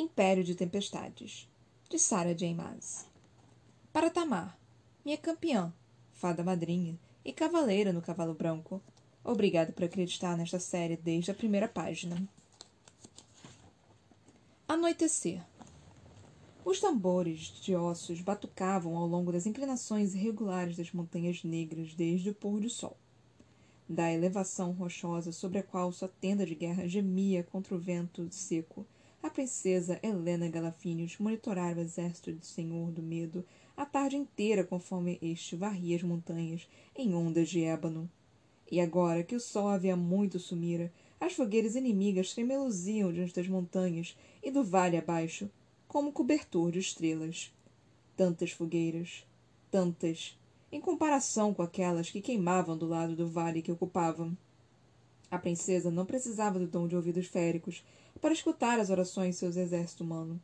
Império de Tempestades, de Sarah J. Maas. Para Tamar, minha campeã, fada madrinha e cavaleira no cavalo branco. Obrigado por acreditar nesta série desde a primeira página. Anoitecer. Os tambores de ossos batucavam ao longo das inclinações irregulares das montanhas negras desde o pôr do sol. Da elevação rochosa sobre a qual sua tenda de guerra gemia contra o vento seco, a princesa Helena Galafinius monitorara o exército do Senhor do Medo a tarde inteira conforme este varria as montanhas em ondas de ébano. E agora que o sol havia muito sumira, as fogueiras inimigas tremeluziam diante das montanhas e do vale abaixo, como cobertor de estrelas. Tantas fogueiras, tantas, em comparação com aquelas que queimavam do lado do vale que ocupavam. A princesa não precisava do dom de ouvidos féricos para escutar as orações de seu exército humano,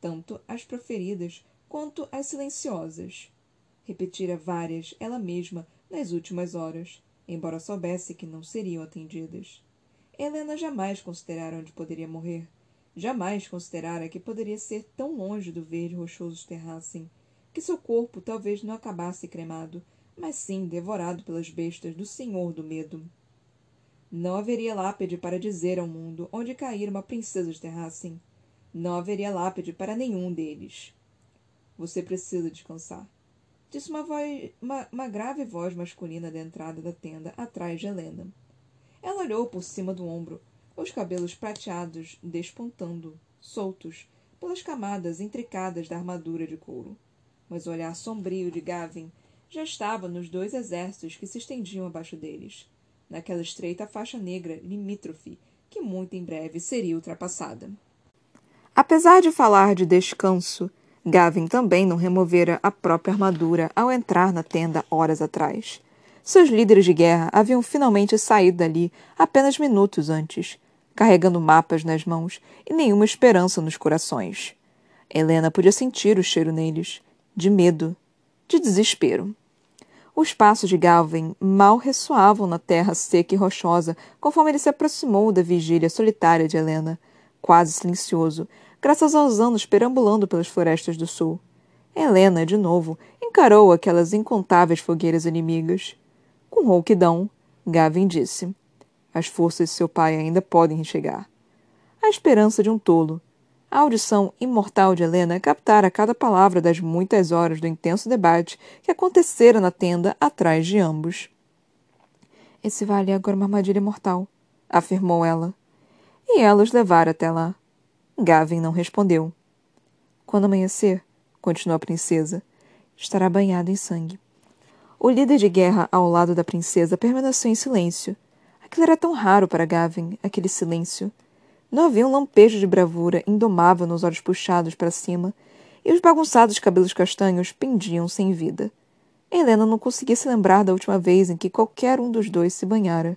tanto as proferidas quanto as silenciosas. Repetira várias ela mesma nas últimas horas, embora soubesse que não seriam atendidas. Helena jamais considerara onde poderia morrer. Jamais considerara que poderia ser tão longe do verde rochoso terracem, que seu corpo talvez não acabasse cremado, mas sim devorado pelas bestas do Senhor do Medo. Não haveria lápide para dizer ao mundo onde cair uma princesa de Terracem. Não haveria lápide para nenhum deles. Você precisa descansar. Disse uma, voz, uma, uma grave voz masculina da entrada da tenda, atrás de Helena. Ela olhou por cima do ombro, os cabelos prateados despontando, soltos, pelas camadas intricadas da armadura de couro. Mas o olhar sombrio de Gavin já estava nos dois exércitos que se estendiam abaixo deles naquela estreita faixa negra limítrofe, que muito em breve seria ultrapassada. Apesar de falar de descanso, Gavin também não removera a própria armadura ao entrar na tenda horas atrás. Seus líderes de guerra haviam finalmente saído dali apenas minutos antes, carregando mapas nas mãos e nenhuma esperança nos corações. Helena podia sentir o cheiro neles, de medo, de desespero. Os passos de Galvin mal ressoavam na terra seca e rochosa conforme ele se aproximou da vigília solitária de Helena, quase silencioso, graças aos anos perambulando pelas florestas do sul. Helena, de novo, encarou aquelas incontáveis fogueiras inimigas. Com rouquidão, Gavin disse: As forças de seu pai ainda podem chegar. A esperança de um tolo, a audição imortal de Helena captara cada palavra das muitas horas do intenso debate que acontecera na tenda atrás de ambos. Esse vale é agora uma armadilha mortal, afirmou ela. E ela os levara até lá. Gavin não respondeu. Quando amanhecer, continuou a princesa, estará banhado em sangue. O líder de guerra ao lado da princesa permaneceu em silêncio. Aquilo era tão raro para Gavin, aquele silêncio. Não havia um lampejo de bravura indomável nos olhos puxados para cima, e os bagunçados cabelos castanhos pendiam sem vida. Helena não conseguia se lembrar da última vez em que qualquer um dos dois se banhara.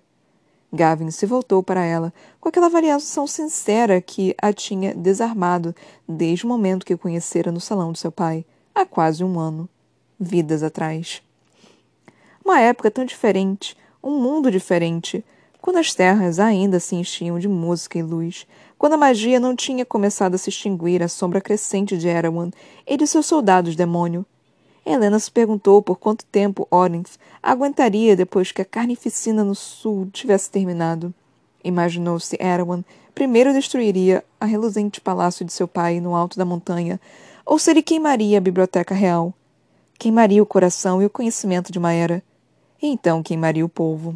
Gavin se voltou para ela com aquela avaliação sincera que a tinha desarmado desde o momento que o conhecera no salão de seu pai, há quase um ano. Vidas atrás. Uma época tão diferente, um mundo diferente, quando as terras ainda se enchiam de música e luz, quando a magia não tinha começado a se extinguir à sombra crescente de Erawan e de seus soldados demônio. Helena se perguntou por quanto tempo Orinth aguentaria depois que a carnificina no sul tivesse terminado. Imaginou se Erawan primeiro destruiria a reluzente palácio de seu pai no alto da montanha, ou se ele queimaria a biblioteca real. Queimaria o coração e o conhecimento de Maera. E então queimaria o povo.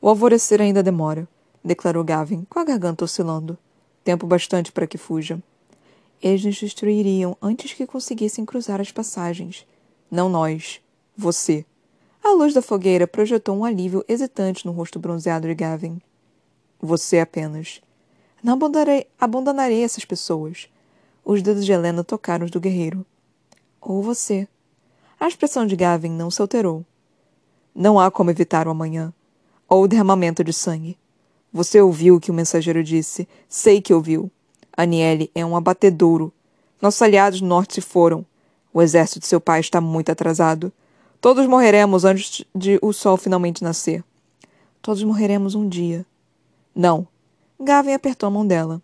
O alvorecer ainda demora, declarou Gavin, com a garganta oscilando. Tempo bastante para que fuja. Eles nos destruiriam antes que conseguissem cruzar as passagens. Não nós. Você. A luz da fogueira projetou um alívio hesitante no rosto bronzeado de Gavin. Você apenas. Não abandonarei, abandonarei essas pessoas. Os dedos de Helena tocaram os do guerreiro. Ou você. A expressão de Gavin não se alterou. Não há como evitar o amanhã ou o derramamento de sangue. Você ouviu o que o mensageiro disse. Sei que ouviu. Aniele é um abatedouro. Nossos aliados no norte se foram. O exército de seu pai está muito atrasado. Todos morreremos antes de o sol finalmente nascer. Todos morreremos um dia. Não. Gavin apertou a mão dela.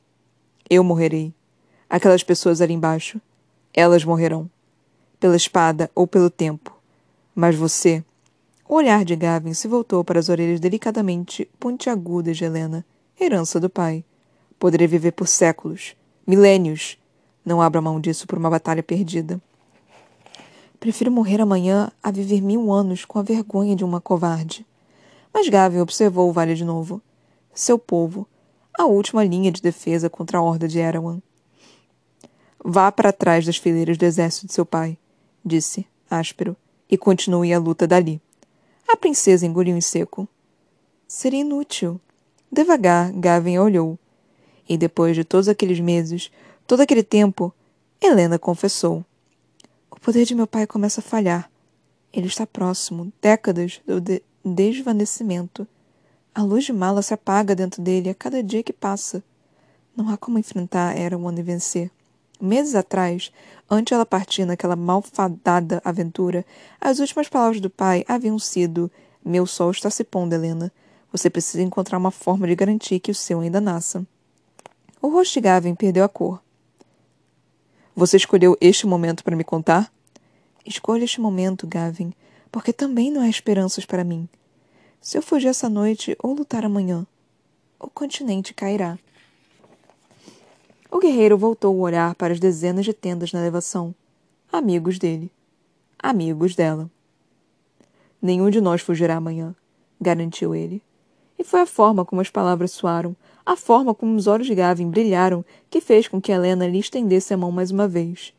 Eu morrerei. Aquelas pessoas ali embaixo, elas morrerão. Pela espada ou pelo tempo. Mas você. O olhar de Gavin se voltou para as orelhas delicadamente pontiagudas de Helena, herança do pai. Poderei viver por séculos, milênios. Não abra mão disso por uma batalha perdida. Prefiro morrer amanhã a viver mil anos com a vergonha de uma covarde. Mas Gavin observou o vale de novo. Seu povo, a última linha de defesa contra a horda de Erawan. Vá para trás das fileiras do exército de seu pai, disse, áspero, e continue a luta dali. A princesa engoliu em seco. Seria inútil. Devagar, Gavin olhou. E depois de todos aqueles meses, todo aquele tempo, Helena confessou. O poder de meu pai começa a falhar. Ele está próximo, décadas do de desvanecimento. A luz de mala se apaga dentro dele a cada dia que passa. Não há como enfrentar Erewhon e vencer. Meses atrás, antes ela partir naquela malfadada aventura, as últimas palavras do pai haviam sido: Meu sol está se pondo, Helena. Você precisa encontrar uma forma de garantir que o seu ainda nasça. O rosto de Gavin perdeu a cor. Você escolheu este momento para me contar? Escolha este momento, Gavin, porque também não há esperanças para mim. Se eu fugir essa noite ou lutar amanhã, o continente cairá. O guerreiro voltou o olhar para as dezenas de tendas na elevação. Amigos dele. Amigos dela. Nenhum de nós fugirá amanhã, garantiu ele. E foi a forma como as palavras soaram, a forma como os olhos de Gavin brilharam, que fez com que Helena lhe estendesse a mão mais uma vez.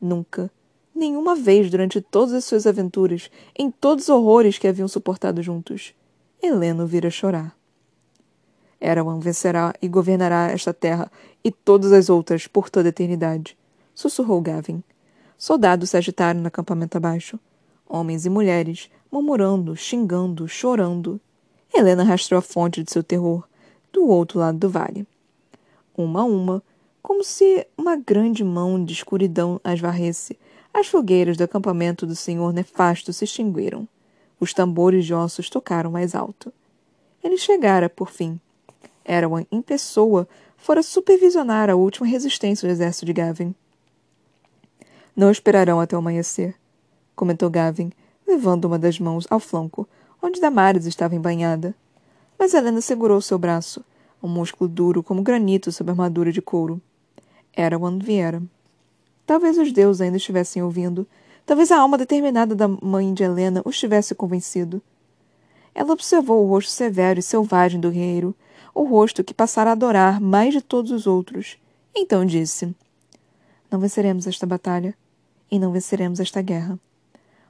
Nunca, nenhuma vez durante todas as suas aventuras, em todos os horrores que haviam suportado juntos, Helena o vira chorar. Erawan vencerá e governará esta terra e todas as outras por toda a eternidade, sussurrou Gavin. Soldados se agitaram no acampamento abaixo. Homens e mulheres, murmurando, xingando, chorando. Helena rastreou a fonte de seu terror, do outro lado do vale. Uma a uma, como se uma grande mão de escuridão as varresse, as fogueiras do acampamento do senhor nefasto se extinguiram. Os tambores de ossos tocaram mais alto. Ele chegara, por fim. Erawan, em pessoa, fora supervisionar a última resistência do exército de Gavin. Não esperarão até o amanhecer, comentou Gavin, levando uma das mãos ao flanco, onde Damares estava embanhada. Mas Helena segurou seu braço, um músculo duro como granito sob a armadura de couro. Erawan viera. Talvez os deuses ainda estivessem ouvindo, Talvez a alma determinada da mãe de Helena os tivesse convencido. Ela observou o rosto severo e selvagem do guerreiro, o rosto que passara a adorar mais de todos os outros. Então disse: Não venceremos esta batalha, e não venceremos esta guerra.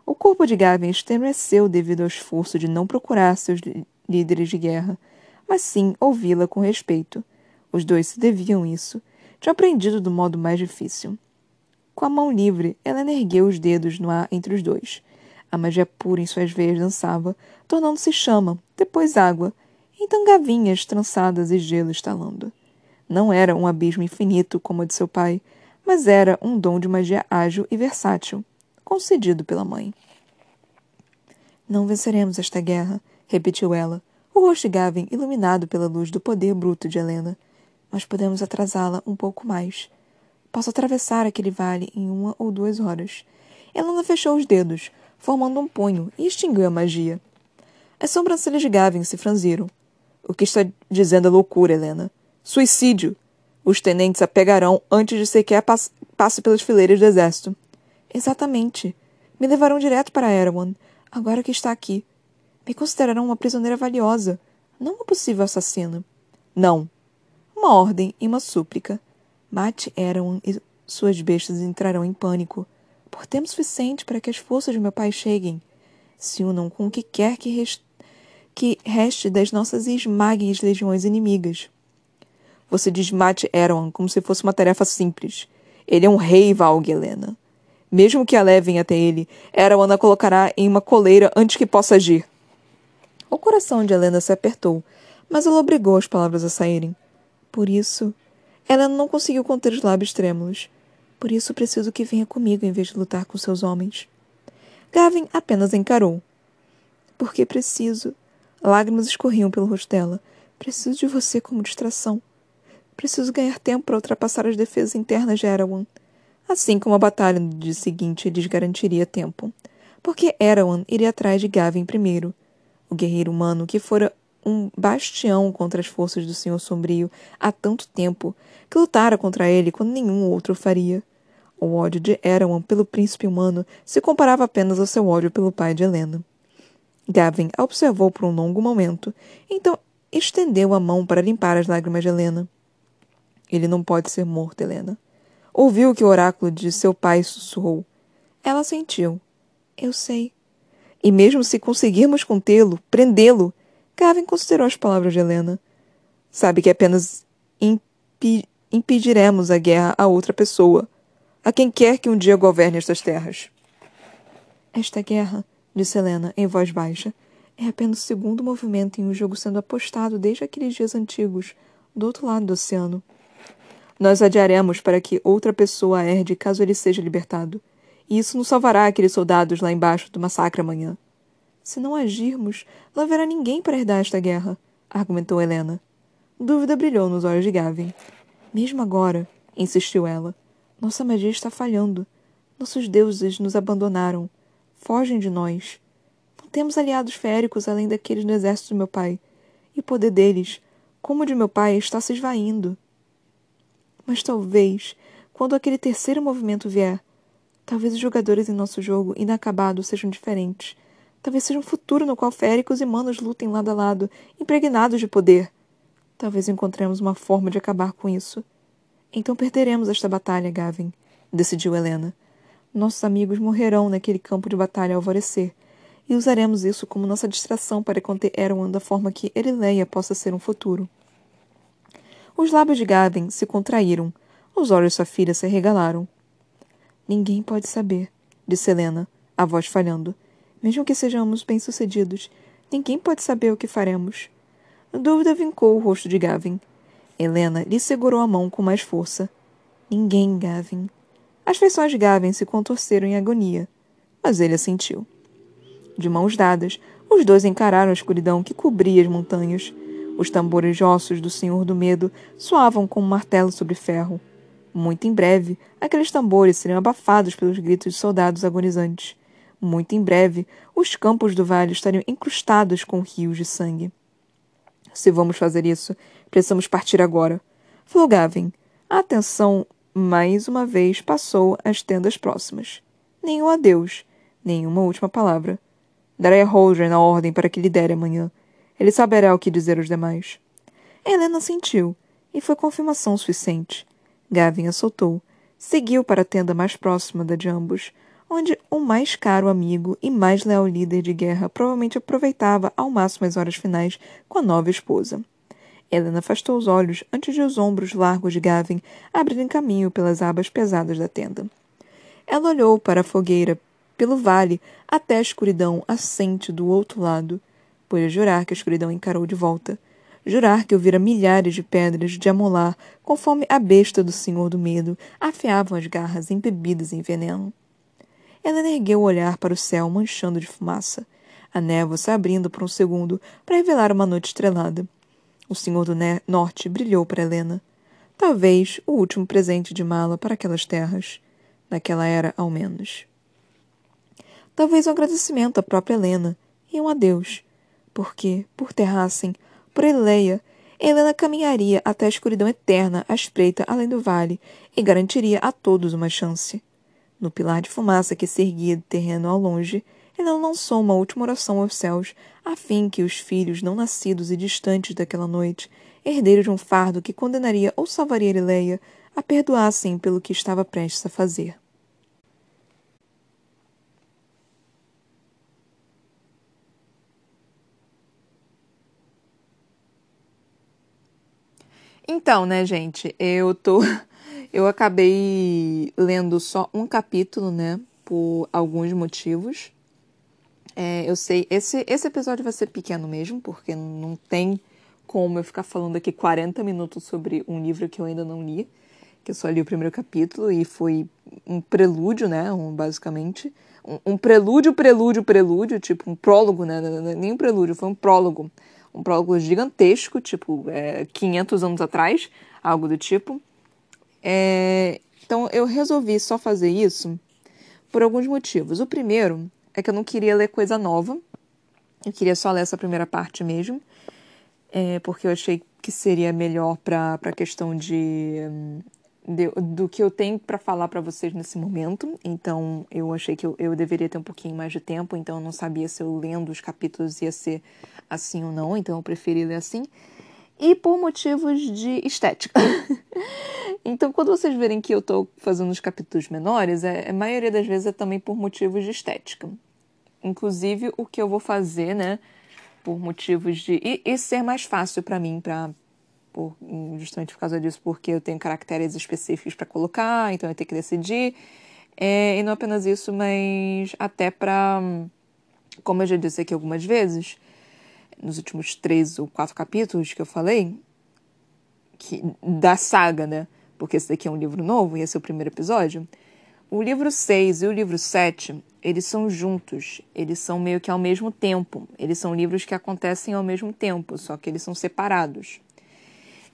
O corpo de Gavin estremeceu devido ao esforço de não procurar seus líderes de guerra, mas sim ouvi-la com respeito. Os dois se deviam isso. Tinha aprendido do modo mais difícil. Com a mão livre, ela ergueu os dedos no ar entre os dois. A magia pura em suas veias dançava, tornando-se chama, depois água, então gavinhas trançadas e gelo estalando. Não era um abismo infinito como o de seu pai, mas era um dom de magia ágil e versátil, concedido pela mãe. Não venceremos esta guerra, repetiu ela, o rosto de Gavin iluminado pela luz do poder bruto de Helena. Mas podemos atrasá-la um pouco mais. Posso atravessar aquele vale em uma ou duas horas. Helena fechou os dedos, formando um punho, e extinguiu a magia. As sobrancelhas de Gavin se franziram. O que está dizendo é loucura, Helena. Suicídio! Os tenentes a pegarão antes de sequer pass passe pelas fileiras do exército. Exatamente. Me levarão direto para Erewhon, agora que está aqui. Me considerarão uma prisioneira valiosa, não uma possível assassina. Não. Uma ordem e uma súplica. Mate Erawan e suas bestas entrarão em pânico, por tempo suficiente para que as forças de meu pai cheguem. Se unam com o que quer que, rest... que reste das nossas e esmaguem as legiões inimigas. Você diz mate Erawan como se fosse uma tarefa simples. Ele é um rei, Valg, Helena. Mesmo que a levem até ele, Erawan a colocará em uma coleira antes que possa agir. O coração de Helena se apertou, mas ela obrigou as palavras a saírem. Por isso, ela não conseguiu conter os lábios trêmulos. Por isso preciso que venha comigo em vez de lutar com seus homens. Gavin apenas encarou. Porque preciso. Lágrimas escorriam pelo rosto dela. Preciso de você como distração. Preciso ganhar tempo para ultrapassar as defesas internas de Erawan. Assim como a batalha no dia seguinte lhes garantiria tempo. Porque Erawan iria atrás de Gavin primeiro. O guerreiro humano que fora um bastião contra as forças do Senhor Sombrio há tanto tempo que lutara contra ele quando nenhum outro o faria. O ódio de Erawan pelo príncipe humano se comparava apenas ao seu ódio pelo pai de Helena. Gavin a observou por um longo momento, então estendeu a mão para limpar as lágrimas de Helena. Ele não pode ser morto, Helena. Ouviu o que o oráculo de seu pai sussurrou. Ela sentiu. Eu sei. E mesmo se conseguirmos contê-lo, prendê-lo, Gavin considerou as palavras de Helena. Sabe que apenas impi impediremos a guerra a outra pessoa, a quem quer que um dia governe estas terras. Esta guerra, disse Helena em voz baixa, é apenas o segundo movimento em um jogo sendo apostado desde aqueles dias antigos, do outro lado do oceano. Nós adiaremos para que outra pessoa herde caso ele seja libertado. E isso nos salvará aqueles soldados lá embaixo do massacre amanhã. Se não agirmos, não haverá ninguém para herdar esta guerra, argumentou Helena. Dúvida brilhou nos olhos de Gavin. Mesmo agora, insistiu ela, nossa magia está falhando. Nossos deuses nos abandonaram. Fogem de nós. Não temos aliados féricos além daqueles do exército do meu pai. E o poder deles, como o de meu pai, está se esvaindo. Mas talvez, quando aquele terceiro movimento vier, talvez os jogadores em nosso jogo inacabado sejam diferentes. Talvez seja um futuro no qual féricos e manos lutem lado a lado, impregnados de poder. Talvez encontremos uma forma de acabar com isso. Então perderemos esta batalha, Gavin, decidiu Helena. Nossos amigos morrerão naquele campo de batalha ao alvorecer, e usaremos isso como nossa distração para conter Erwan da forma que Erileia possa ser um futuro. Os lábios de Gavin se contraíram. Os olhos de sua filha se regalaram. Ninguém pode saber, disse Helena, a voz falhando. Mesmo que sejamos bem-sucedidos, ninguém pode saber o que faremos. A dúvida vincou o rosto de Gavin. Helena lhe segurou a mão com mais força. Ninguém, Gavin. As feições de Gavin se contorceram em agonia, mas ele assentiu. De mãos dadas, os dois encararam a escuridão que cobria as montanhas. Os tambores ossos do Senhor do Medo soavam como um martelo sobre ferro. Muito em breve, aqueles tambores seriam abafados pelos gritos de soldados agonizantes. Muito em breve, os campos do vale estariam incrustados com rios de sangue. Se vamos fazer isso, precisamos partir agora. Falou Gavin. A atenção, mais uma vez, passou às tendas próximas. Nenhum adeus, nenhuma última palavra. Darei a Holdren a ordem para que lidere amanhã. Ele saberá o que dizer aos demais. Helena sentiu, e foi confirmação suficiente. Gavin a soltou. Seguiu para a tenda mais próxima da de ambos, onde o mais caro amigo e mais leal líder de guerra provavelmente aproveitava ao máximo as horas finais com a nova esposa. Helena afastou os olhos antes de os ombros largos de Gavin abrirem caminho pelas abas pesadas da tenda. Ela olhou para a fogueira, pelo vale, até a escuridão assente do outro lado. Podia jurar que a escuridão encarou de volta. Jurar que ouvira milhares de pedras de amolar, conforme a besta do Senhor do Medo afiavam as garras embebidas em veneno. Ela ergueu o olhar para o céu manchando de fumaça. A névoa se abrindo por um segundo para revelar uma noite estrelada. O Senhor do Norte brilhou para Helena. Talvez o último presente de Mala para aquelas terras. Naquela era, ao menos. Talvez um agradecimento à própria Helena e um adeus porque, por Terrassen, por Eleia, Helena caminharia até a escuridão eterna à espreita além do vale e garantiria a todos uma chance. No pilar de fumaça que se erguia do terreno ao longe, Helena lançou uma última oração aos céus, a fim que os filhos não nascidos e distantes daquela noite, herdeiros de um fardo que condenaria ou salvaria Eleia, a perdoassem pelo que estava prestes a fazer. Então, né, gente, eu tô. Eu acabei lendo só um capítulo, né, por alguns motivos. É, eu sei, esse, esse episódio vai ser pequeno mesmo, porque não tem como eu ficar falando aqui 40 minutos sobre um livro que eu ainda não li, que eu só li o primeiro capítulo e foi um prelúdio, né, um, basicamente. Um, um prelúdio, prelúdio, prelúdio, tipo um prólogo, né, nem um prelúdio, foi um prólogo um prólogo gigantesco, tipo, é, 500 anos atrás, algo do tipo. É, então eu resolvi só fazer isso por alguns motivos. O primeiro é que eu não queria ler coisa nova, eu queria só ler essa primeira parte mesmo, é, porque eu achei que seria melhor para a questão de, de, do que eu tenho para falar para vocês nesse momento. Então eu achei que eu, eu deveria ter um pouquinho mais de tempo, então eu não sabia se eu lendo os capítulos ia ser assim ou não, então eu preferi ler assim. E por motivos de estética. então, quando vocês verem que eu estou fazendo os capítulos menores, é, a maioria das vezes é também por motivos de estética. Inclusive, o que eu vou fazer, né? Por motivos de. E, e ser mais fácil para mim, pra, por, justamente por causa disso, porque eu tenho caracteres específicos para colocar, então eu tenho que decidir. É, e não apenas isso, mas até para. Como eu já disse aqui algumas vezes, nos últimos três ou quatro capítulos que eu falei, que, da saga, né? Porque esse daqui é um livro novo e esse é o primeiro episódio. O livro 6 e o livro 7 eles são juntos, eles são meio que ao mesmo tempo. Eles são livros que acontecem ao mesmo tempo, só que eles são separados.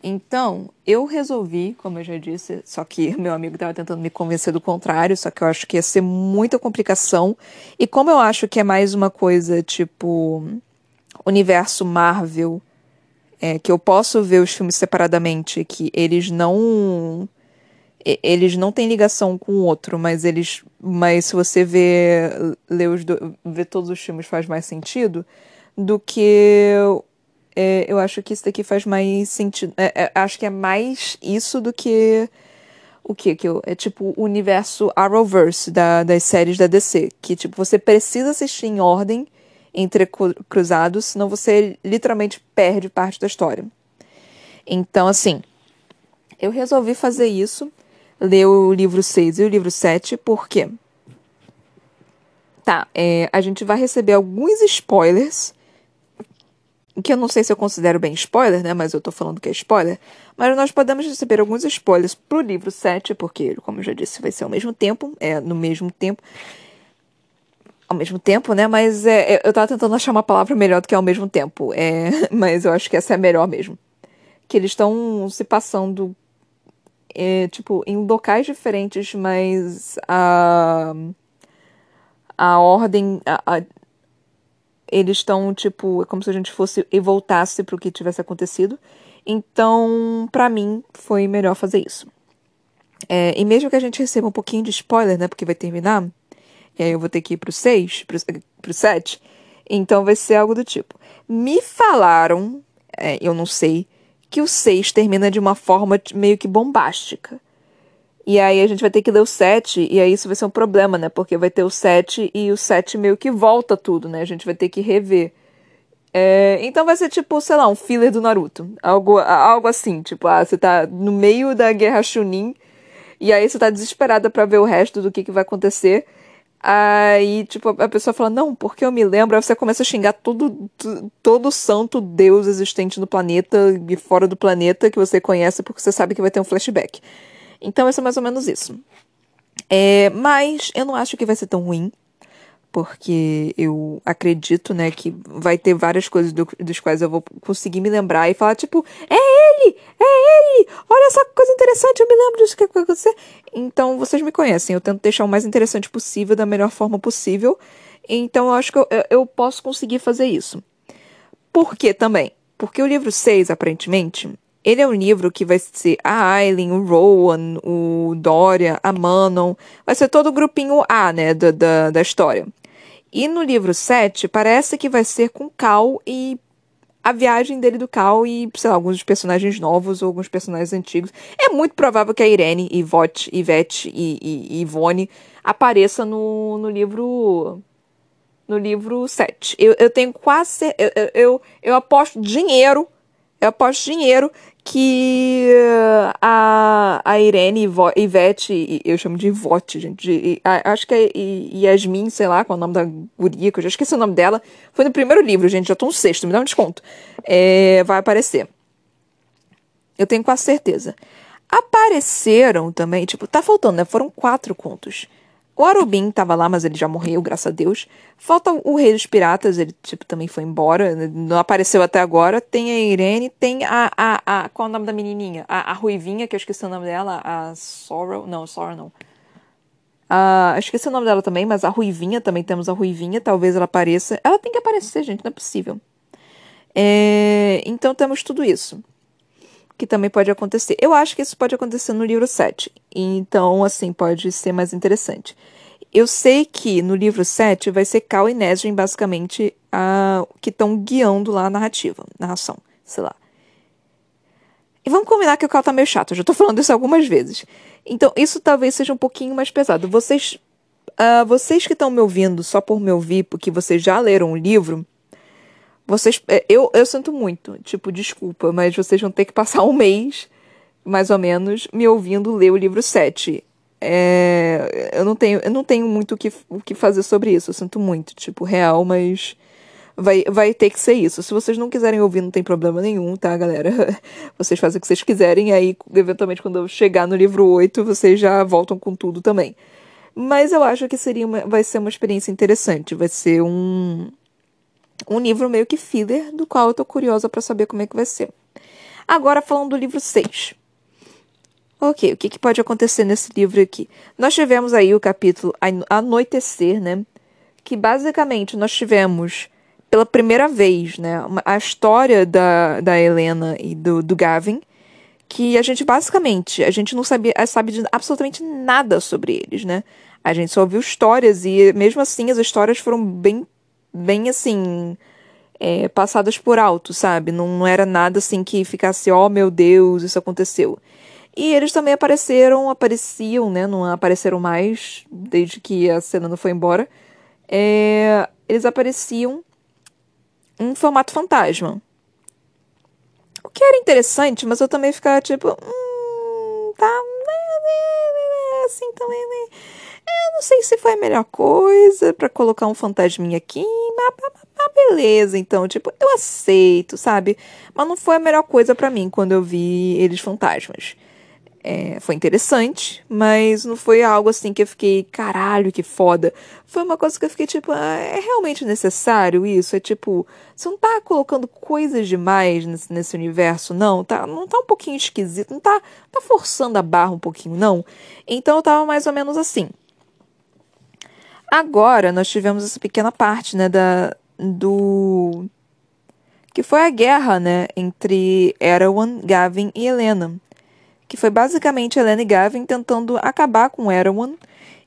Então, eu resolvi, como eu já disse, só que meu amigo estava tentando me convencer do contrário, só que eu acho que ia ser muita complicação. E como eu acho que é mais uma coisa tipo universo Marvel, é, que eu posso ver os filmes separadamente, que eles não eles não têm ligação com o outro, mas eles. Mas se você vê, lê os do, vê todos os filmes faz mais sentido do que. É, eu acho que isso daqui faz mais sentido. É, é, acho que é mais isso do que. O que? que eu, é tipo o universo Arrowverse da, das séries da DC. Que tipo, você precisa assistir em ordem entre cruzados, senão você literalmente perde parte da história. Então, assim, eu resolvi fazer isso ler o livro 6 e o livro 7, por quê? Tá, é, a gente vai receber alguns spoilers, que eu não sei se eu considero bem spoiler, né? Mas eu tô falando que é spoiler. Mas nós podemos receber alguns spoilers pro livro 7, porque, como eu já disse, vai ser ao mesmo tempo, é no mesmo tempo. Ao mesmo tempo, né? Mas é, é eu tava tentando achar uma palavra melhor do que ao mesmo tempo. É, mas eu acho que essa é a melhor mesmo. Que eles estão se passando é, tipo, em locais diferentes, mas a, a ordem. A, a, eles estão, tipo, é como se a gente fosse e voltasse para o que tivesse acontecido. Então, para mim, foi melhor fazer isso. É, e mesmo que a gente receba um pouquinho de spoiler, né? Porque vai terminar. E aí eu vou ter que ir pro 6, pro, pro 7. Então vai ser algo do tipo. Me falaram, é, eu não sei, que o 6 termina de uma forma meio que bombástica. E aí a gente vai ter que ler o 7, e aí isso vai ser um problema, né? Porque vai ter o 7 e o 7 meio que volta tudo, né? A gente vai ter que rever. É, então vai ser tipo, sei lá, um filler do Naruto. Algo, algo assim, tipo, ah, você tá no meio da guerra Chunin, e aí você tá desesperada para ver o resto do que, que vai acontecer. Aí, tipo, a pessoa fala, não, porque eu me lembro. Aí você começa a xingar todo, todo santo Deus existente no planeta e fora do planeta que você conhece, porque você sabe que vai ter um flashback. Então, é mais ou menos isso. É, mas eu não acho que vai ser tão ruim porque eu acredito, né, que vai ter várias coisas do, dos quais eu vou conseguir me lembrar e falar, tipo, é ele! É ele! Olha só que coisa interessante, eu me lembro disso que vai acontecer. Então, vocês me conhecem, eu tento deixar o mais interessante possível, da melhor forma possível. Então, eu acho que eu, eu posso conseguir fazer isso. Por quê também? Porque o livro 6, aparentemente, ele é um livro que vai ser a Aileen, o Rowan, o Dorian, a Manon. Vai ser todo o grupinho A, né, da, da, da história. E no livro 7, parece que vai ser com Cal e a viagem dele do Cal e, sei lá, alguns personagens novos ou alguns personagens antigos. É muito provável que a Irene, Ivete, Ivete e, e, e Ivone apareça no, no livro no livro 7. Eu, eu tenho quase. Eu, eu, eu aposto dinheiro. Eu aposto dinheiro que a, a Irene e Ivete, eu chamo de Ivote, gente, de, a, acho que é Yasmin, sei lá qual é o nome da guria, que eu já esqueci o nome dela, foi no primeiro livro, gente, já tô no sexto, me dá um desconto, é, vai aparecer. Eu tenho quase certeza. Apareceram também, tipo, tá faltando, né? Foram quatro contos. O Arubin tava lá, mas ele já morreu, graças a Deus. Falta o Rei dos Piratas, ele, tipo, também foi embora. Não apareceu até agora. Tem a Irene, tem a... a, a qual é o nome da menininha? A, a Ruivinha, que eu esqueci o nome dela. A Sorrow. Não, Sorrow não. Uh, esqueci o nome dela também, mas a Ruivinha, também temos a Ruivinha. Talvez ela apareça. Ela tem que aparecer, gente, não é possível. É, então temos tudo isso que também pode acontecer. Eu acho que isso pode acontecer no livro 7. Então, assim, pode ser mais interessante. Eu sei que no livro 7 vai ser Cal e Nesrin, basicamente, a, que estão guiando lá a narrativa, narração, sei lá. E vamos combinar que o Cal tá meio chato, eu já tô falando isso algumas vezes. Então, isso talvez seja um pouquinho mais pesado. Vocês, uh, vocês que estão me ouvindo só por me ouvir, porque vocês já leram o livro, vocês. É, eu, eu sinto muito, tipo, desculpa, mas vocês vão ter que passar um mês, mais ou menos, me ouvindo ler o livro 7. É, eu, não tenho, eu não tenho muito o que, o que fazer sobre isso. Eu sinto muito, tipo, real, mas vai, vai ter que ser isso. Se vocês não quiserem ouvir, não tem problema nenhum, tá, galera? Vocês fazem o que vocês quiserem, aí, eventualmente, quando eu chegar no livro 8, vocês já voltam com tudo também. Mas eu acho que seria uma, vai ser uma experiência interessante. Vai ser um, um livro meio que filler, do qual eu tô curiosa para saber como é que vai ser. Agora falando do livro 6. Ok, o que, que pode acontecer nesse livro aqui? Nós tivemos aí o capítulo Anoitecer, né? Que basicamente nós tivemos pela primeira vez, né? A história da, da Helena e do, do Gavin, que a gente basicamente, a gente não sabia, sabe de absolutamente nada sobre eles, né? A gente só ouviu histórias e mesmo assim as histórias foram bem bem assim. É, passadas por alto, sabe? Não, não era nada assim que ficasse, ó oh, meu Deus, isso aconteceu. E eles também apareceram, apareciam, né? Não apareceram mais desde que a cena não foi embora. É, eles apareciam em formato fantasma. O que era interessante, mas eu também ficava tipo, hum, tá, né, né, né, assim também, né? Eu não sei se foi a melhor coisa para colocar um fantasminha aqui, mas, mas, mas, beleza, então, tipo, eu aceito, sabe? Mas não foi a melhor coisa para mim quando eu vi eles fantasmas. É, foi interessante, mas não foi algo assim que eu fiquei, caralho, que foda. Foi uma coisa que eu fiquei tipo, ah, é realmente necessário isso? É tipo, você não tá colocando coisas demais nesse, nesse universo, não? Tá, não tá um pouquinho esquisito, não tá, tá forçando a barra um pouquinho, não? Então eu tava mais ou menos assim. Agora nós tivemos essa pequena parte, né, da do que foi a guerra, né, entre Erewhon, Gavin e Helena, que foi basicamente Helena e Gavin tentando acabar com Erewhon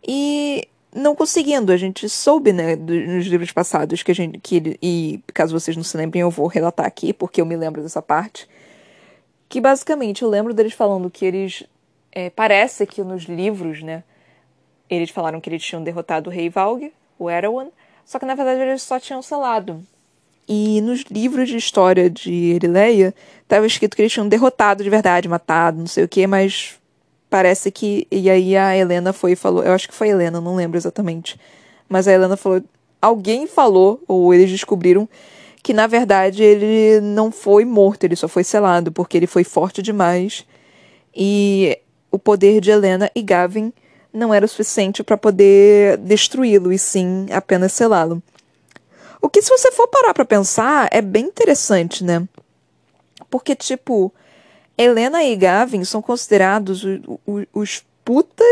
e não conseguindo. A gente soube, né, nos livros passados que a gente que e caso vocês não se lembrem, eu vou relatar aqui porque eu me lembro dessa parte. Que basicamente eu lembro deles falando que eles é, parece que nos livros, né, eles falaram que eles tinham derrotado o rei Valg, o Erewhon, só que na verdade eles só tinham selado. E nos livros de história de Erileia, estava escrito que eles tinham derrotado de verdade, matado, não sei o que, mas parece que. E aí a Helena foi e falou. Eu acho que foi a Helena, não lembro exatamente. Mas a Helena falou. Alguém falou, ou eles descobriram, que na verdade ele não foi morto, ele só foi selado, porque ele foi forte demais. E o poder de Helena e Gavin não era o suficiente para poder destruí-lo, e sim apenas selá-lo. O que, se você for parar para pensar, é bem interessante, né? Porque, tipo, Helena e Gavin são considerados os, os, os putas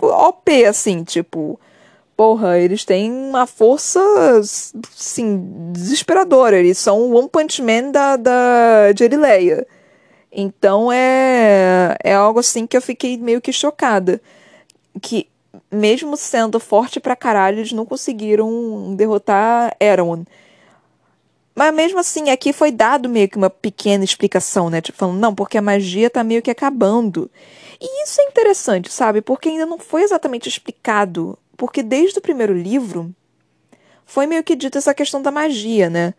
OP, assim, tipo. Porra, eles têm uma força, assim, desesperadora. Eles são o One Punch Man da, da, de Erileia. Então é, é algo assim que eu fiquei meio que chocada que, mesmo sendo forte pra caralho, eles não conseguiram derrotar Erewhon. Mas mesmo assim, aqui foi dado meio que uma pequena explicação, né? Tipo, falando, não, porque a magia tá meio que acabando. E isso é interessante, sabe? Porque ainda não foi exatamente explicado. Porque desde o primeiro livro, foi meio que dito essa questão da magia, né?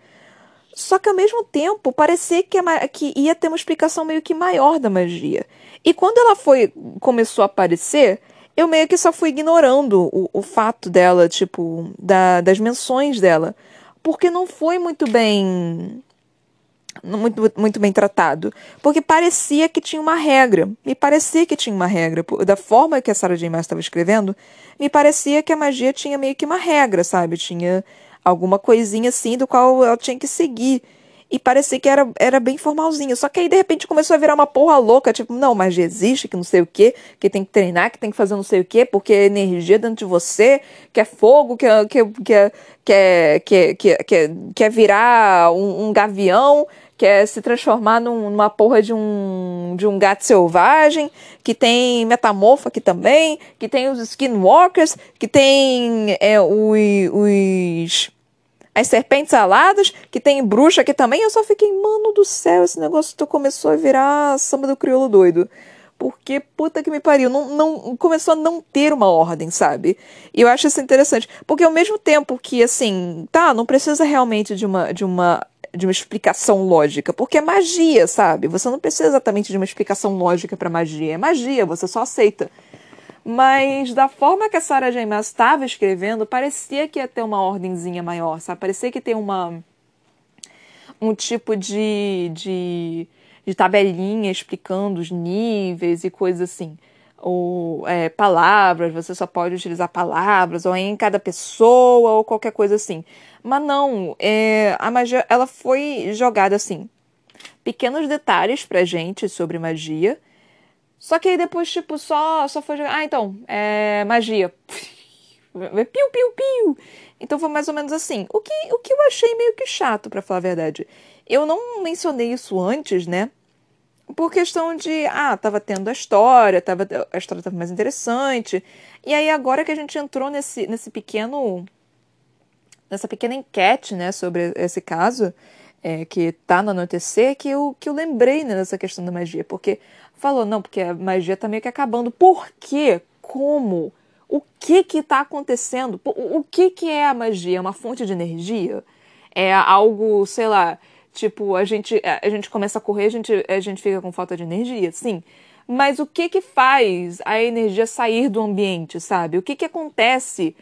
Só que ao mesmo tempo, parecia que, que ia ter uma explicação meio que maior da magia. E quando ela foi começou a aparecer, eu meio que só fui ignorando o, o fato dela, tipo, da, das menções dela. Porque não foi muito bem muito, muito bem tratado. Porque parecia que tinha uma regra. Me parecia que tinha uma regra. Da forma que a Sarah J. Maas estava escrevendo, me parecia que a magia tinha meio que uma regra, sabe? Tinha alguma coisinha assim do qual ela tinha que seguir. E parecia que era, era bem formalzinho. Só que aí, de repente, começou a virar uma porra louca. Tipo, não, magia existe, que não sei o quê, que tem que treinar, que tem que fazer não sei o quê, porque é energia dentro de você, que é fogo, que é, que, é, que, é, que, é, que, é, que, é, que é virar um, um gavião, que é se transformar num, numa porra de um, de um gato selvagem, que tem metamorfo aqui também, que tem os skinwalkers, que tem é, os, os as serpentes aladas, que tem bruxa aqui também. Eu só fiquei, mano do céu, esse negócio começou a virar samba do crioulo doido. Porque, puta que me pariu, não, não, começou a não ter uma ordem, sabe? E eu acho isso interessante. Porque ao mesmo tempo que, assim, tá, não precisa realmente de uma, de uma, de uma explicação lógica. Porque é magia, sabe? Você não precisa exatamente de uma explicação lógica para magia. É magia, você só aceita. Mas da forma que a Sarah J. Maas estava escrevendo, parecia que ia ter uma ordemzinha maior, sabe? Parecia que tem uma um tipo de, de, de tabelinha explicando os níveis e coisas assim. Ou é, palavras, você só pode utilizar palavras, ou em cada pessoa, ou qualquer coisa assim. Mas não, é, a magia ela foi jogada assim. Pequenos detalhes pra gente sobre magia só que aí depois, tipo, só, só foi jogar. Ah, então, é magia. Piu, piu, piu. Então foi mais ou menos assim. O que, o que eu achei meio que chato, para falar a verdade. Eu não mencionei isso antes, né? Por questão de, ah, tava tendo a história, tava, a história tava mais interessante. E aí agora que a gente entrou nesse, nesse pequeno. nessa pequena enquete, né, sobre esse caso, é, que tá no anoitecer, que eu, que eu lembrei né, dessa questão da magia. Porque falou, não, porque a magia tá meio que acabando. Por quê? Como? O que que tá acontecendo? O que que é a magia? É uma fonte de energia? É algo, sei lá, tipo, a gente, a gente começa a correr, a gente, a gente fica com falta de energia, sim. Mas o que que faz a energia sair do ambiente, sabe? O que que acontece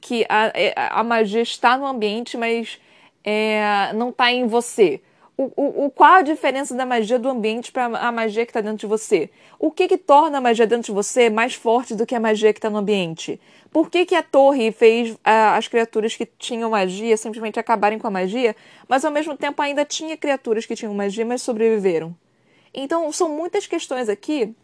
que a, a magia está no ambiente, mas é, não está em você? O, o, qual a diferença da magia do ambiente para a magia que está dentro de você? O que, que torna a magia dentro de você mais forte do que a magia que está no ambiente? Por que, que a torre fez uh, as criaturas que tinham magia simplesmente acabarem com a magia, mas ao mesmo tempo ainda tinha criaturas que tinham magia, mas sobreviveram? Então, são muitas questões aqui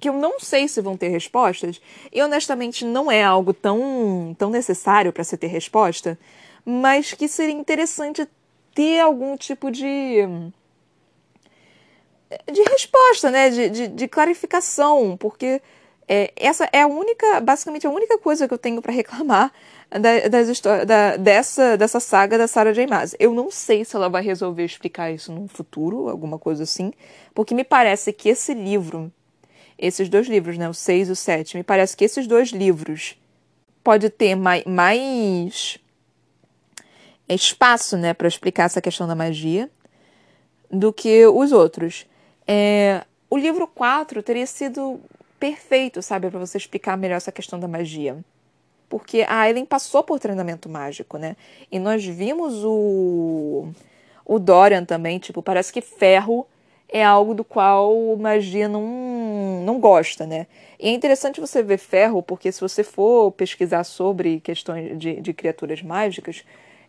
que eu não sei se vão ter respostas, e honestamente não é algo tão, tão necessário para se ter resposta, mas que seria interessante ter algum tipo de de resposta, né? De, de, de clarificação, porque é, essa é a única, basicamente a única coisa que eu tenho para reclamar da, das da, dessa, dessa saga da Sarah J. Maas. Eu não sei se ela vai resolver explicar isso no futuro, alguma coisa assim, porque me parece que esse livro, esses dois livros, né, o 6 e o 7, me parece que esses dois livros pode ter mais, mais espaço né, para explicar essa questão da magia do que os outros. É, o livro 4 teria sido perfeito, sabe, para você explicar melhor essa questão da magia. Porque a Aileen passou por treinamento mágico, né? E nós vimos o, o Dorian também, tipo, parece que ferro é algo do qual magia não, não gosta, né? E é interessante você ver ferro, porque se você for pesquisar sobre questões de, de criaturas mágicas,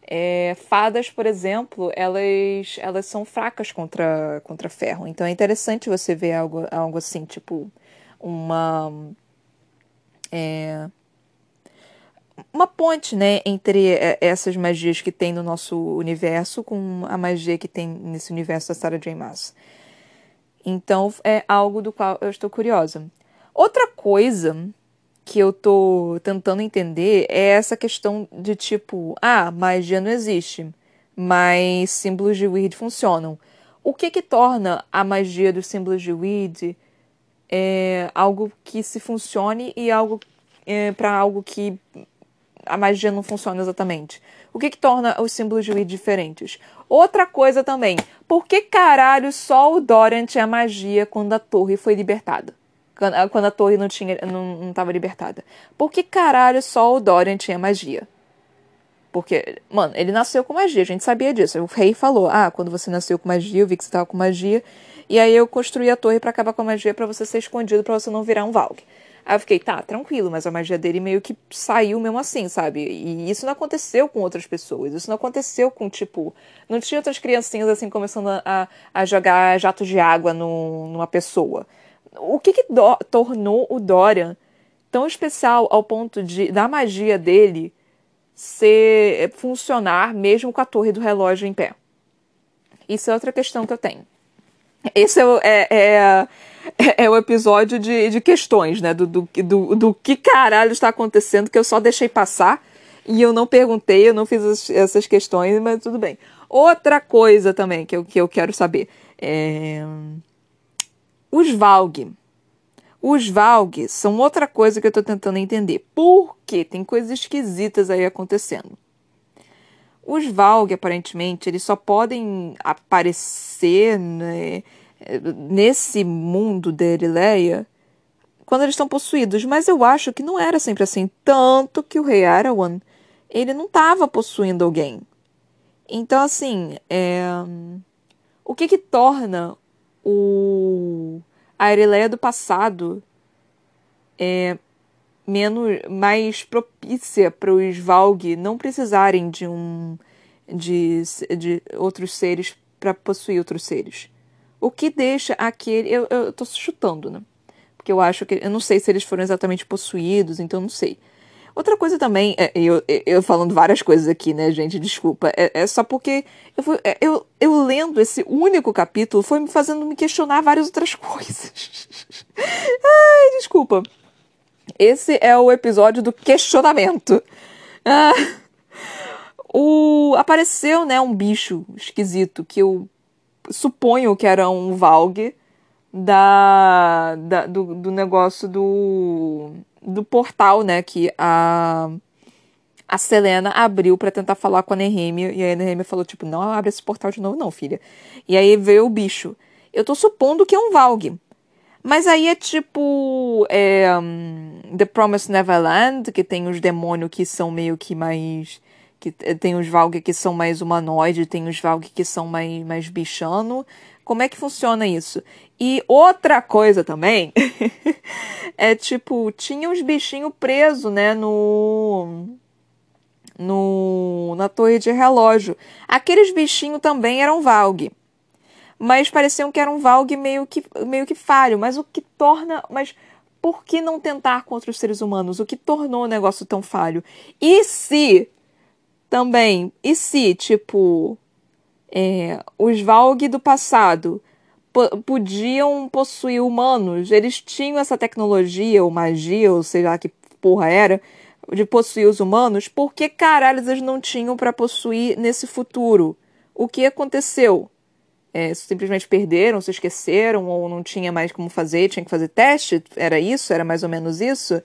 é, fadas, por exemplo, elas, elas são fracas contra, contra ferro. Então é interessante você ver algo, algo assim, tipo uma. É, uma ponte né, entre essas magias que tem no nosso universo com a magia que tem nesse universo da Sarah J. Maas. Então é algo do qual eu estou curiosa. Outra coisa que eu tô tentando entender é essa questão de tipo, ah, magia não existe, mas símbolos de Weird funcionam. O que que torna a magia dos símbolos de Weird é, algo que se funcione e algo é, para algo que a magia não funciona exatamente? O que que torna os símbolos de Weird diferentes? Outra coisa também, por que caralho só o Dorian tinha magia quando a torre foi libertada? Quando a torre não tinha não, não tava libertada. Por que caralho só o Dorian tinha magia? Porque, mano, ele nasceu com magia, a gente sabia disso. O rei falou: Ah, quando você nasceu com magia, eu vi que você tava com magia. E aí eu construí a torre para acabar com a magia para você ser escondido, para você não virar um Valg. Aí eu fiquei, tá, tranquilo, mas a magia dele meio que saiu mesmo assim, sabe? E isso não aconteceu com outras pessoas. Isso não aconteceu com, tipo. Não tinha outras criancinhas assim começando a, a jogar jatos de água no, numa pessoa. O que, que do, tornou o Dorian tão especial ao ponto de da magia dele ser funcionar mesmo com a torre do relógio em pé? Isso é outra questão que eu tenho. Esse é, é, é é, o episódio de, de questões, né? Do, do, do, do que caralho está acontecendo que eu só deixei passar e eu não perguntei, eu não fiz essas questões, mas tudo bem. Outra coisa também que eu, que eu quero saber é. Os Valg. Os Valg são outra coisa que eu estou tentando entender. Por quê? Tem coisas esquisitas aí acontecendo. Os Valg, aparentemente, eles só podem aparecer né, nesse mundo de Erileia quando eles estão possuídos, mas eu acho que não era sempre assim, tanto que o rei Arawan, ele não estava possuindo alguém. Então, assim, é... o que que torna o... a Erileia do passado é, menos, mais propícia para os Valg não precisarem de um de, de outros seres para possuir outros seres. O que deixa aquele. Eu, eu tô chutando, né? Porque eu acho que. Eu não sei se eles foram exatamente possuídos, então não sei. Outra coisa também, é, eu, eu falando várias coisas aqui, né, gente? Desculpa. É, é só porque eu, fui, é, eu, eu lendo esse único capítulo foi me fazendo me questionar várias outras coisas. Ai, desculpa. Esse é o episódio do questionamento. Ah, o, apareceu, né, um bicho esquisito que eu suponho que era um Valg da, da do, do negócio do, do portal, né, que a a Selena abriu para tentar falar com a Nehemia e a Nehemia falou tipo, não abre esse portal de novo não, filha. E aí veio o bicho. Eu tô supondo que é um Valg. Mas aí é tipo é, um, The Promised Neverland, que tem os demônios que são meio que mais que tem os Valg que são mais humanoide, tem os Valg que são mais, mais bichano. Como é que funciona isso? E outra coisa também é tipo, tinha os bichinhos presos, né, no no na torre de relógio. Aqueles bichinhos também eram Valg. Mas pareciam que eram Valg meio que meio que falho, mas o que torna, mas por que não tentar contra os seres humanos? O que tornou o negócio tão falho? E se também, e se, tipo, é, os Valg do passado podiam possuir humanos, eles tinham essa tecnologia ou magia, ou sei lá que porra era, de possuir os humanos, por que caralho eles não tinham para possuir nesse futuro? O que aconteceu? É, simplesmente perderam, se esqueceram, ou não tinha mais como fazer, tinha que fazer teste? Era isso? Era mais ou menos isso?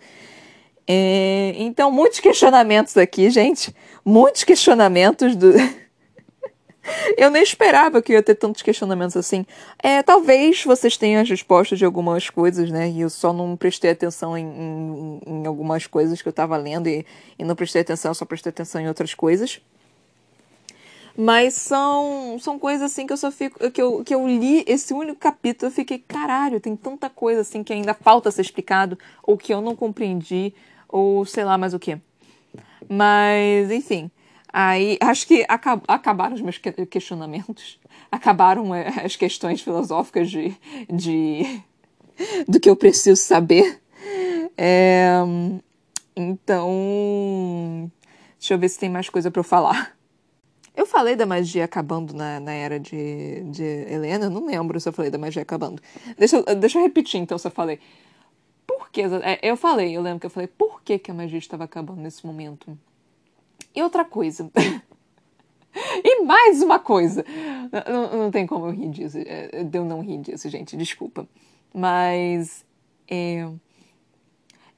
É, então, muitos questionamentos aqui, gente. Muitos questionamentos do. eu nem esperava que ia ter tantos questionamentos assim. É, talvez vocês tenham as respostas de algumas coisas, né? E eu só não prestei atenção em, em, em algumas coisas que eu estava lendo e, e não prestei atenção, só prestei atenção em outras coisas. Mas são, são coisas assim que eu só fico. Que eu, que eu li esse único capítulo, eu fiquei, caralho, tem tanta coisa assim que ainda falta ser explicado, ou que eu não compreendi, ou sei lá mais o que. Mas, enfim. Aí acho que acab acabaram os meus questionamentos. Acabaram é, as questões filosóficas de, de do que eu preciso saber. É, então, deixa eu ver se tem mais coisa para eu falar. Eu falei da magia acabando na, na era de, de Helena? Não lembro se eu falei da magia acabando. Deixa, deixa eu repetir então se eu falei. Por que? É, eu falei, eu lembro que eu falei, por que, que a magia estava acabando nesse momento? E outra coisa. e mais uma coisa. Não, não, tem como eu rir disso. É, eu não rir disso, gente, desculpa. Mas. É,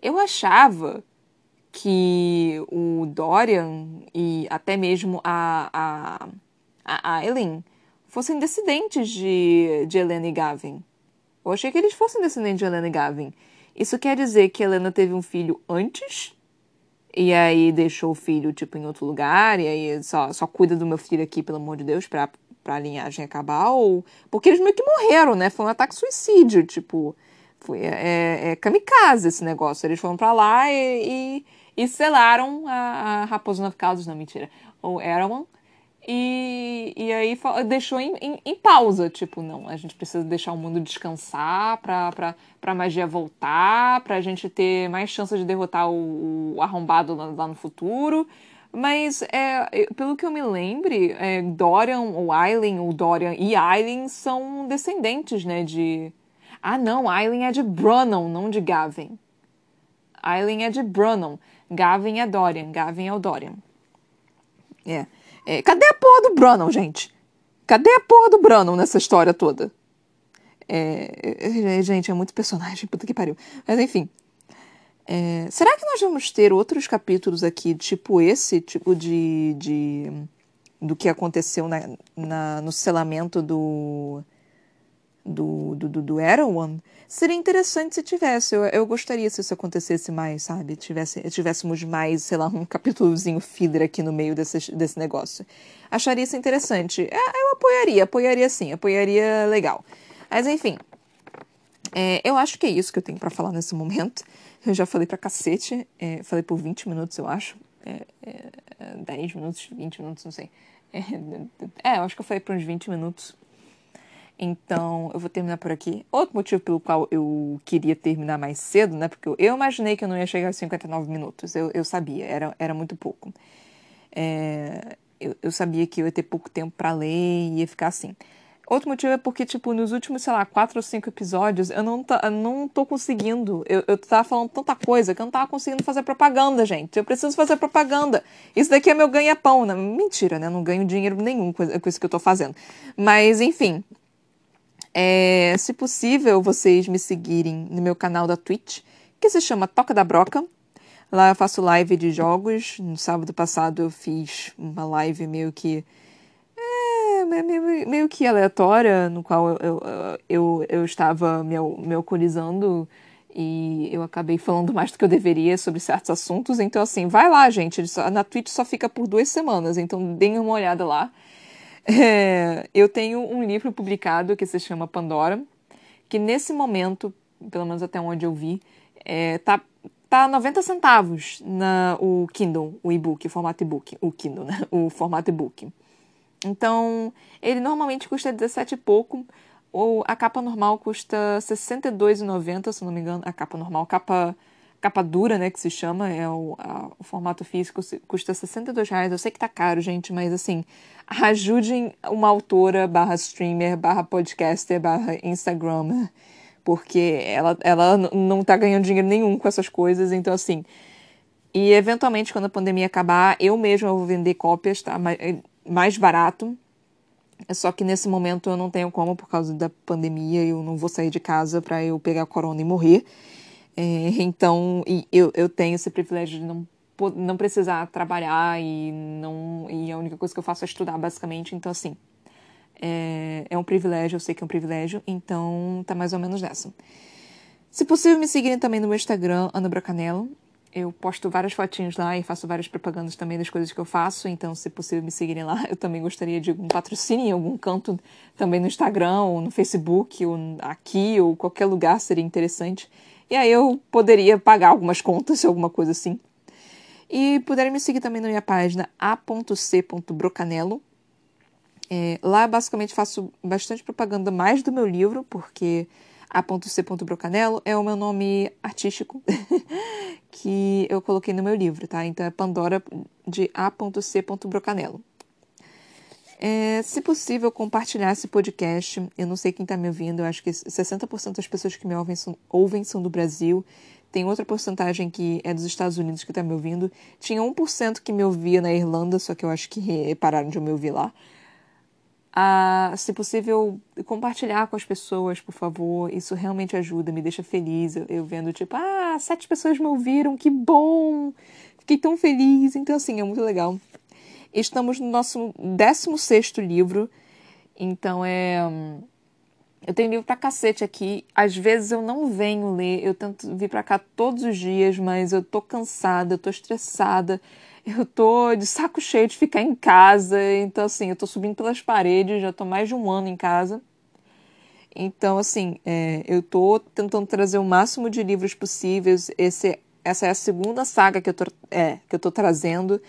eu achava que o Dorian e até mesmo a, a, a Eileen fossem descendentes de, de Helena e Gavin. Eu achei que eles fossem descendentes de Helena e Gavin. Isso quer dizer que Helena teve um filho antes E aí deixou o filho, tipo, em outro lugar, e aí só, só cuida do meu filho aqui, pelo amor de Deus, pra, pra linhagem acabar, ou... Porque eles meio que morreram, né? Foi um ataque suicídio, tipo... Foi, é, é kamikaze esse negócio. Eles foram para lá e, e, e, selaram a, a Raposa Nove Caudas, não, mentira, o Erawan. E, e aí deixou em, em, em, pausa, tipo, não, a gente precisa deixar o mundo descansar pra, pra, pra magia voltar, pra gente ter mais chance de derrotar o, o arrombado lá, lá, no futuro. Mas, é, pelo que eu me lembre, é, Dorian, ou Aileen, ou Dorian e Aileen são descendentes, né, de, ah, não, Aileen é de Brunon, não de Gavin. Aileen é de Brunon. Gavin é Dorian. Gavin é o Dorian. É. é. Cadê a porra do Brunon, gente? Cadê a porra do Brunon nessa história toda? É, é, gente, é muito personagem, puta que pariu. Mas enfim. É, será que nós vamos ter outros capítulos aqui, tipo esse, tipo de. de do que aconteceu na, na no selamento do do, do, do, do Erewhon, seria interessante se tivesse. Eu, eu gostaria se isso acontecesse mais, sabe? Tivesse, tivéssemos mais, sei lá, um capítulozinho filler aqui no meio desse, desse negócio. Acharia isso interessante. É, eu apoiaria, apoiaria sim, apoiaria legal. Mas enfim, é, eu acho que é isso que eu tenho para falar nesse momento. Eu já falei pra cacete, é, falei por 20 minutos, eu acho. É, é, 10 minutos, 20 minutos, não sei. É, é, eu acho que eu falei por uns 20 minutos. Então, eu vou terminar por aqui. Outro motivo pelo qual eu queria terminar mais cedo, né? Porque eu imaginei que eu não ia chegar a 59 minutos. Eu, eu sabia, era, era muito pouco. É, eu, eu sabia que eu ia ter pouco tempo para ler e ia ficar assim. Outro motivo é porque, tipo, nos últimos, sei lá, quatro ou cinco episódios, eu não, tá, não tô conseguindo. Eu, eu tava falando tanta coisa que eu não tava conseguindo fazer propaganda, gente. Eu preciso fazer propaganda. Isso daqui é meu ganha-pão. Né? Mentira, né? Eu não ganho dinheiro nenhum com isso que eu tô fazendo. Mas, enfim, é, se possível, vocês me seguirem no meu canal da Twitch, que se chama Toca da Broca. Lá eu faço live de jogos. No sábado passado eu fiz uma live meio que. É, meio, meio que aleatória, no qual eu, eu, eu, eu estava me, me alcoolizando e eu acabei falando mais do que eu deveria sobre certos assuntos. Então, assim, vai lá, gente. Na Twitch só fica por duas semanas, então deem uma olhada lá. É, eu tenho um livro publicado que se chama Pandora, que nesse momento, pelo menos até onde eu vi, é, tá, tá 90 centavos na, o Kindle, o e-book, o formato e-book, o Kindle, né? O formato e-book. Então, ele normalmente custa 17 e pouco, ou a capa normal custa R$ 62,90, se não me engano, a capa normal, capa capa dura, né, que se chama, é o, a, o formato físico, custa 62 reais. Eu sei que tá caro, gente, mas assim, ajudem uma autora barra streamer, barra podcaster, barra Instagram, porque ela, ela não tá ganhando dinheiro nenhum com essas coisas, então assim... E eventualmente, quando a pandemia acabar, eu mesma vou vender cópias, tá? Mais, mais barato. É só que nesse momento eu não tenho como por causa da pandemia, eu não vou sair de casa para eu pegar corona e morrer. É, então, eu, eu tenho esse privilégio de não, não precisar trabalhar e, não, e a única coisa que eu faço é estudar, basicamente. Então, assim, é, é um privilégio, eu sei que é um privilégio, então tá mais ou menos nessa. Se possível, me seguirem também no meu Instagram, Ana Bracanello. Eu posto várias fotinhos lá e faço várias propagandas também das coisas que eu faço, então, se possível, me seguirem lá. Eu também gostaria de algum patrocínio em algum canto, também no Instagram, ou no Facebook, ou aqui, ou qualquer lugar seria interessante. E aí eu poderia pagar algumas contas, alguma coisa assim. E puderem me seguir também na minha página a.c.brocanelo. É, lá basicamente faço bastante propaganda mais do meu livro, porque a.c.brocanelo é o meu nome artístico que eu coloquei no meu livro, tá? Então é Pandora de a.c.brocanelo. É, se possível, compartilhar esse podcast. Eu não sei quem está me ouvindo, eu acho que 60% das pessoas que me ouvem são, ouvem são do Brasil. Tem outra porcentagem que é dos Estados Unidos que está me ouvindo. Tinha 1% que me ouvia na Irlanda, só que eu acho que pararam de me ouvir lá. Ah, se possível, compartilhar com as pessoas, por favor. Isso realmente ajuda, me deixa feliz. Eu, eu vendo, tipo, ah, sete pessoas me ouviram, que bom! Fiquei tão feliz. Então, assim, é muito legal. Estamos no nosso 16 livro, então é. Eu tenho livro pra cacete aqui. Às vezes eu não venho ler, eu tento vir pra cá todos os dias, mas eu tô cansada, eu tô estressada, eu tô de saco cheio de ficar em casa. Então, assim, eu tô subindo pelas paredes, já tô mais de um ano em casa. Então, assim, é, eu tô tentando trazer o máximo de livros possíveis. Esse, essa é a segunda saga que eu tô, é, que eu tô trazendo.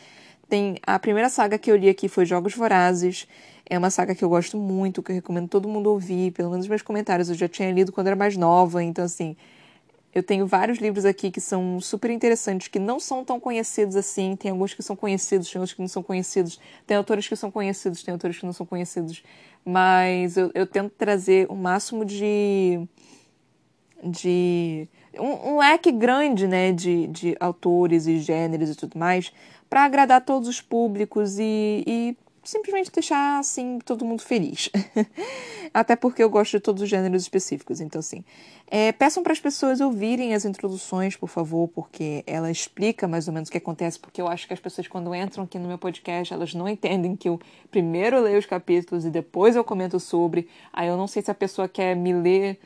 Tem a primeira saga que eu li aqui foi Jogos Vorazes. É uma saga que eu gosto muito, que eu recomendo todo mundo ouvir, pelo menos meus comentários. Eu já tinha lido quando era mais nova, então assim, eu tenho vários livros aqui que são super interessantes, que não são tão conhecidos assim. Tem alguns que são conhecidos, tem outros que não são conhecidos. Tem autores que são conhecidos, tem autores que não são conhecidos. Mas eu, eu tento trazer o máximo de. de. Um, um leque grande, né, de, de autores e gêneros e tudo mais, para agradar todos os públicos e, e simplesmente deixar assim todo mundo feliz. Até porque eu gosto de todos os gêneros específicos, então assim. É, peçam para as pessoas ouvirem as introduções, por favor, porque ela explica mais ou menos o que acontece, porque eu acho que as pessoas quando entram aqui no meu podcast, elas não entendem que eu primeiro leio os capítulos e depois eu comento sobre. Aí eu não sei se a pessoa quer me ler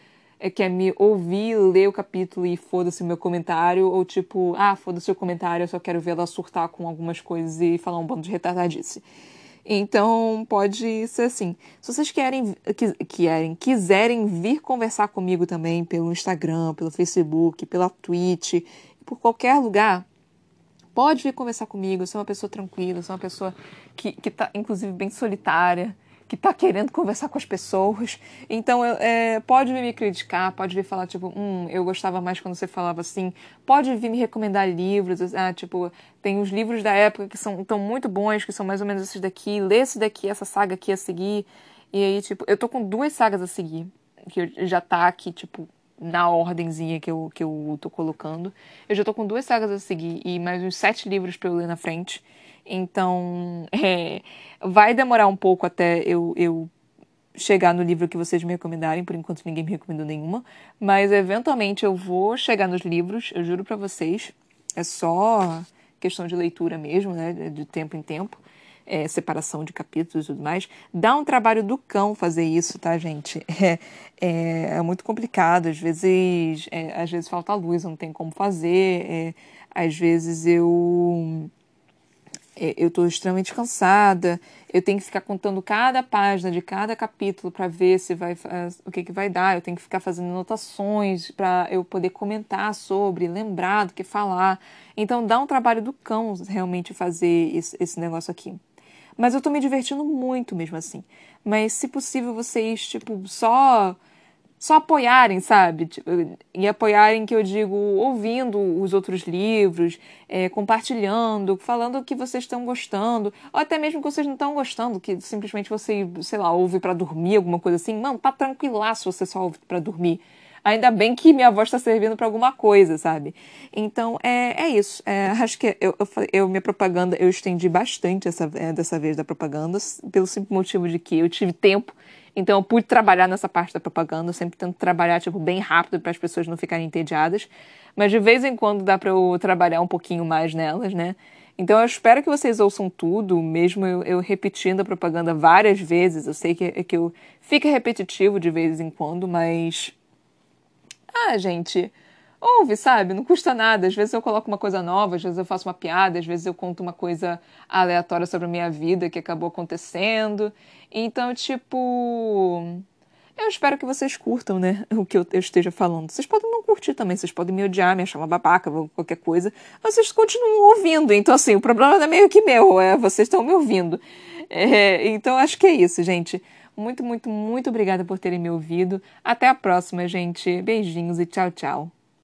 quer me ouvir, ler o capítulo e foda-se o meu comentário, ou tipo, ah, foda-se o comentário, eu só quero ver ela surtar com algumas coisas e falar um bando de retardadice. Então pode ser assim. Se vocês querem, querem, quiserem vir conversar comigo também pelo Instagram, pelo Facebook, pela Twitch, por qualquer lugar, pode vir conversar comigo. Eu sou uma pessoa tranquila, sou uma pessoa que, que tá, inclusive, bem solitária que tá querendo conversar com as pessoas. Então, é, pode vir me criticar, pode vir falar, tipo, hum, eu gostava mais quando você falava assim. Pode vir me recomendar livros, ah, tipo, tem os livros da época que são tão muito bons, que são mais ou menos esses daqui. Lê esse daqui, essa saga aqui a seguir. E aí, tipo, eu tô com duas sagas a seguir, que já tá aqui, tipo, na ordemzinha que eu, que eu tô colocando. Eu já tô com duas sagas a seguir e mais uns sete livros pra eu ler na frente. Então, é, vai demorar um pouco até eu, eu chegar no livro que vocês me recomendarem, por enquanto ninguém me recomendou nenhuma, mas eventualmente eu vou chegar nos livros, eu juro para vocês. É só questão de leitura mesmo, né, de tempo em tempo. É, separação de capítulos e tudo mais. Dá um trabalho do cão fazer isso, tá, gente? É, é, é muito complicado. Às vezes, é, às vezes falta luz, não tem como fazer. É, às vezes eu eu estou extremamente cansada, eu tenho que ficar contando cada página de cada capítulo para ver se vai o que, que vai dar, eu tenho que ficar fazendo anotações para eu poder comentar sobre, lembrar do que falar. Então dá um trabalho do cão realmente fazer esse, esse negócio aqui. Mas eu estou me divertindo muito mesmo assim. Mas se possível vocês, tipo, só só apoiarem, sabe? Tipo, e apoiarem, que eu digo, ouvindo os outros livros, é, compartilhando, falando o que vocês estão gostando, ou até mesmo que vocês não estão gostando, que simplesmente você, sei lá, ouve para dormir, alguma coisa assim. Mano, tá tranquilaço você só ouve para dormir. Ainda bem que minha voz está servindo para alguma coisa, sabe? Então, é, é isso. É, acho que eu, eu, eu, minha propaganda, eu estendi bastante essa, é, dessa vez da propaganda, pelo simples motivo de que eu tive tempo então eu pude trabalhar nessa parte da propaganda, eu sempre tento trabalhar tipo bem rápido para as pessoas não ficarem entediadas, mas de vez em quando dá para eu trabalhar um pouquinho mais nelas, né? Então eu espero que vocês ouçam tudo, mesmo eu, eu repetindo a propaganda várias vezes. Eu sei que, que eu fica repetitivo de vez em quando, mas ah, gente, ouve, sabe? Não custa nada. Às vezes eu coloco uma coisa nova, às vezes eu faço uma piada, às vezes eu conto uma coisa aleatória sobre a minha vida que acabou acontecendo. Então, tipo. Eu espero que vocês curtam, né? O que eu, esteja falando. Vocês podem não curtir também, vocês podem me odiar, me achar uma babaca, qualquer coisa. Mas vocês continuam ouvindo. Então, assim, o problema não é meio que meu, é vocês estão me ouvindo. É, então, acho que é isso, gente. Muito, muito, muito obrigada por terem me ouvido. Até a próxima, gente. Beijinhos e tchau, tchau.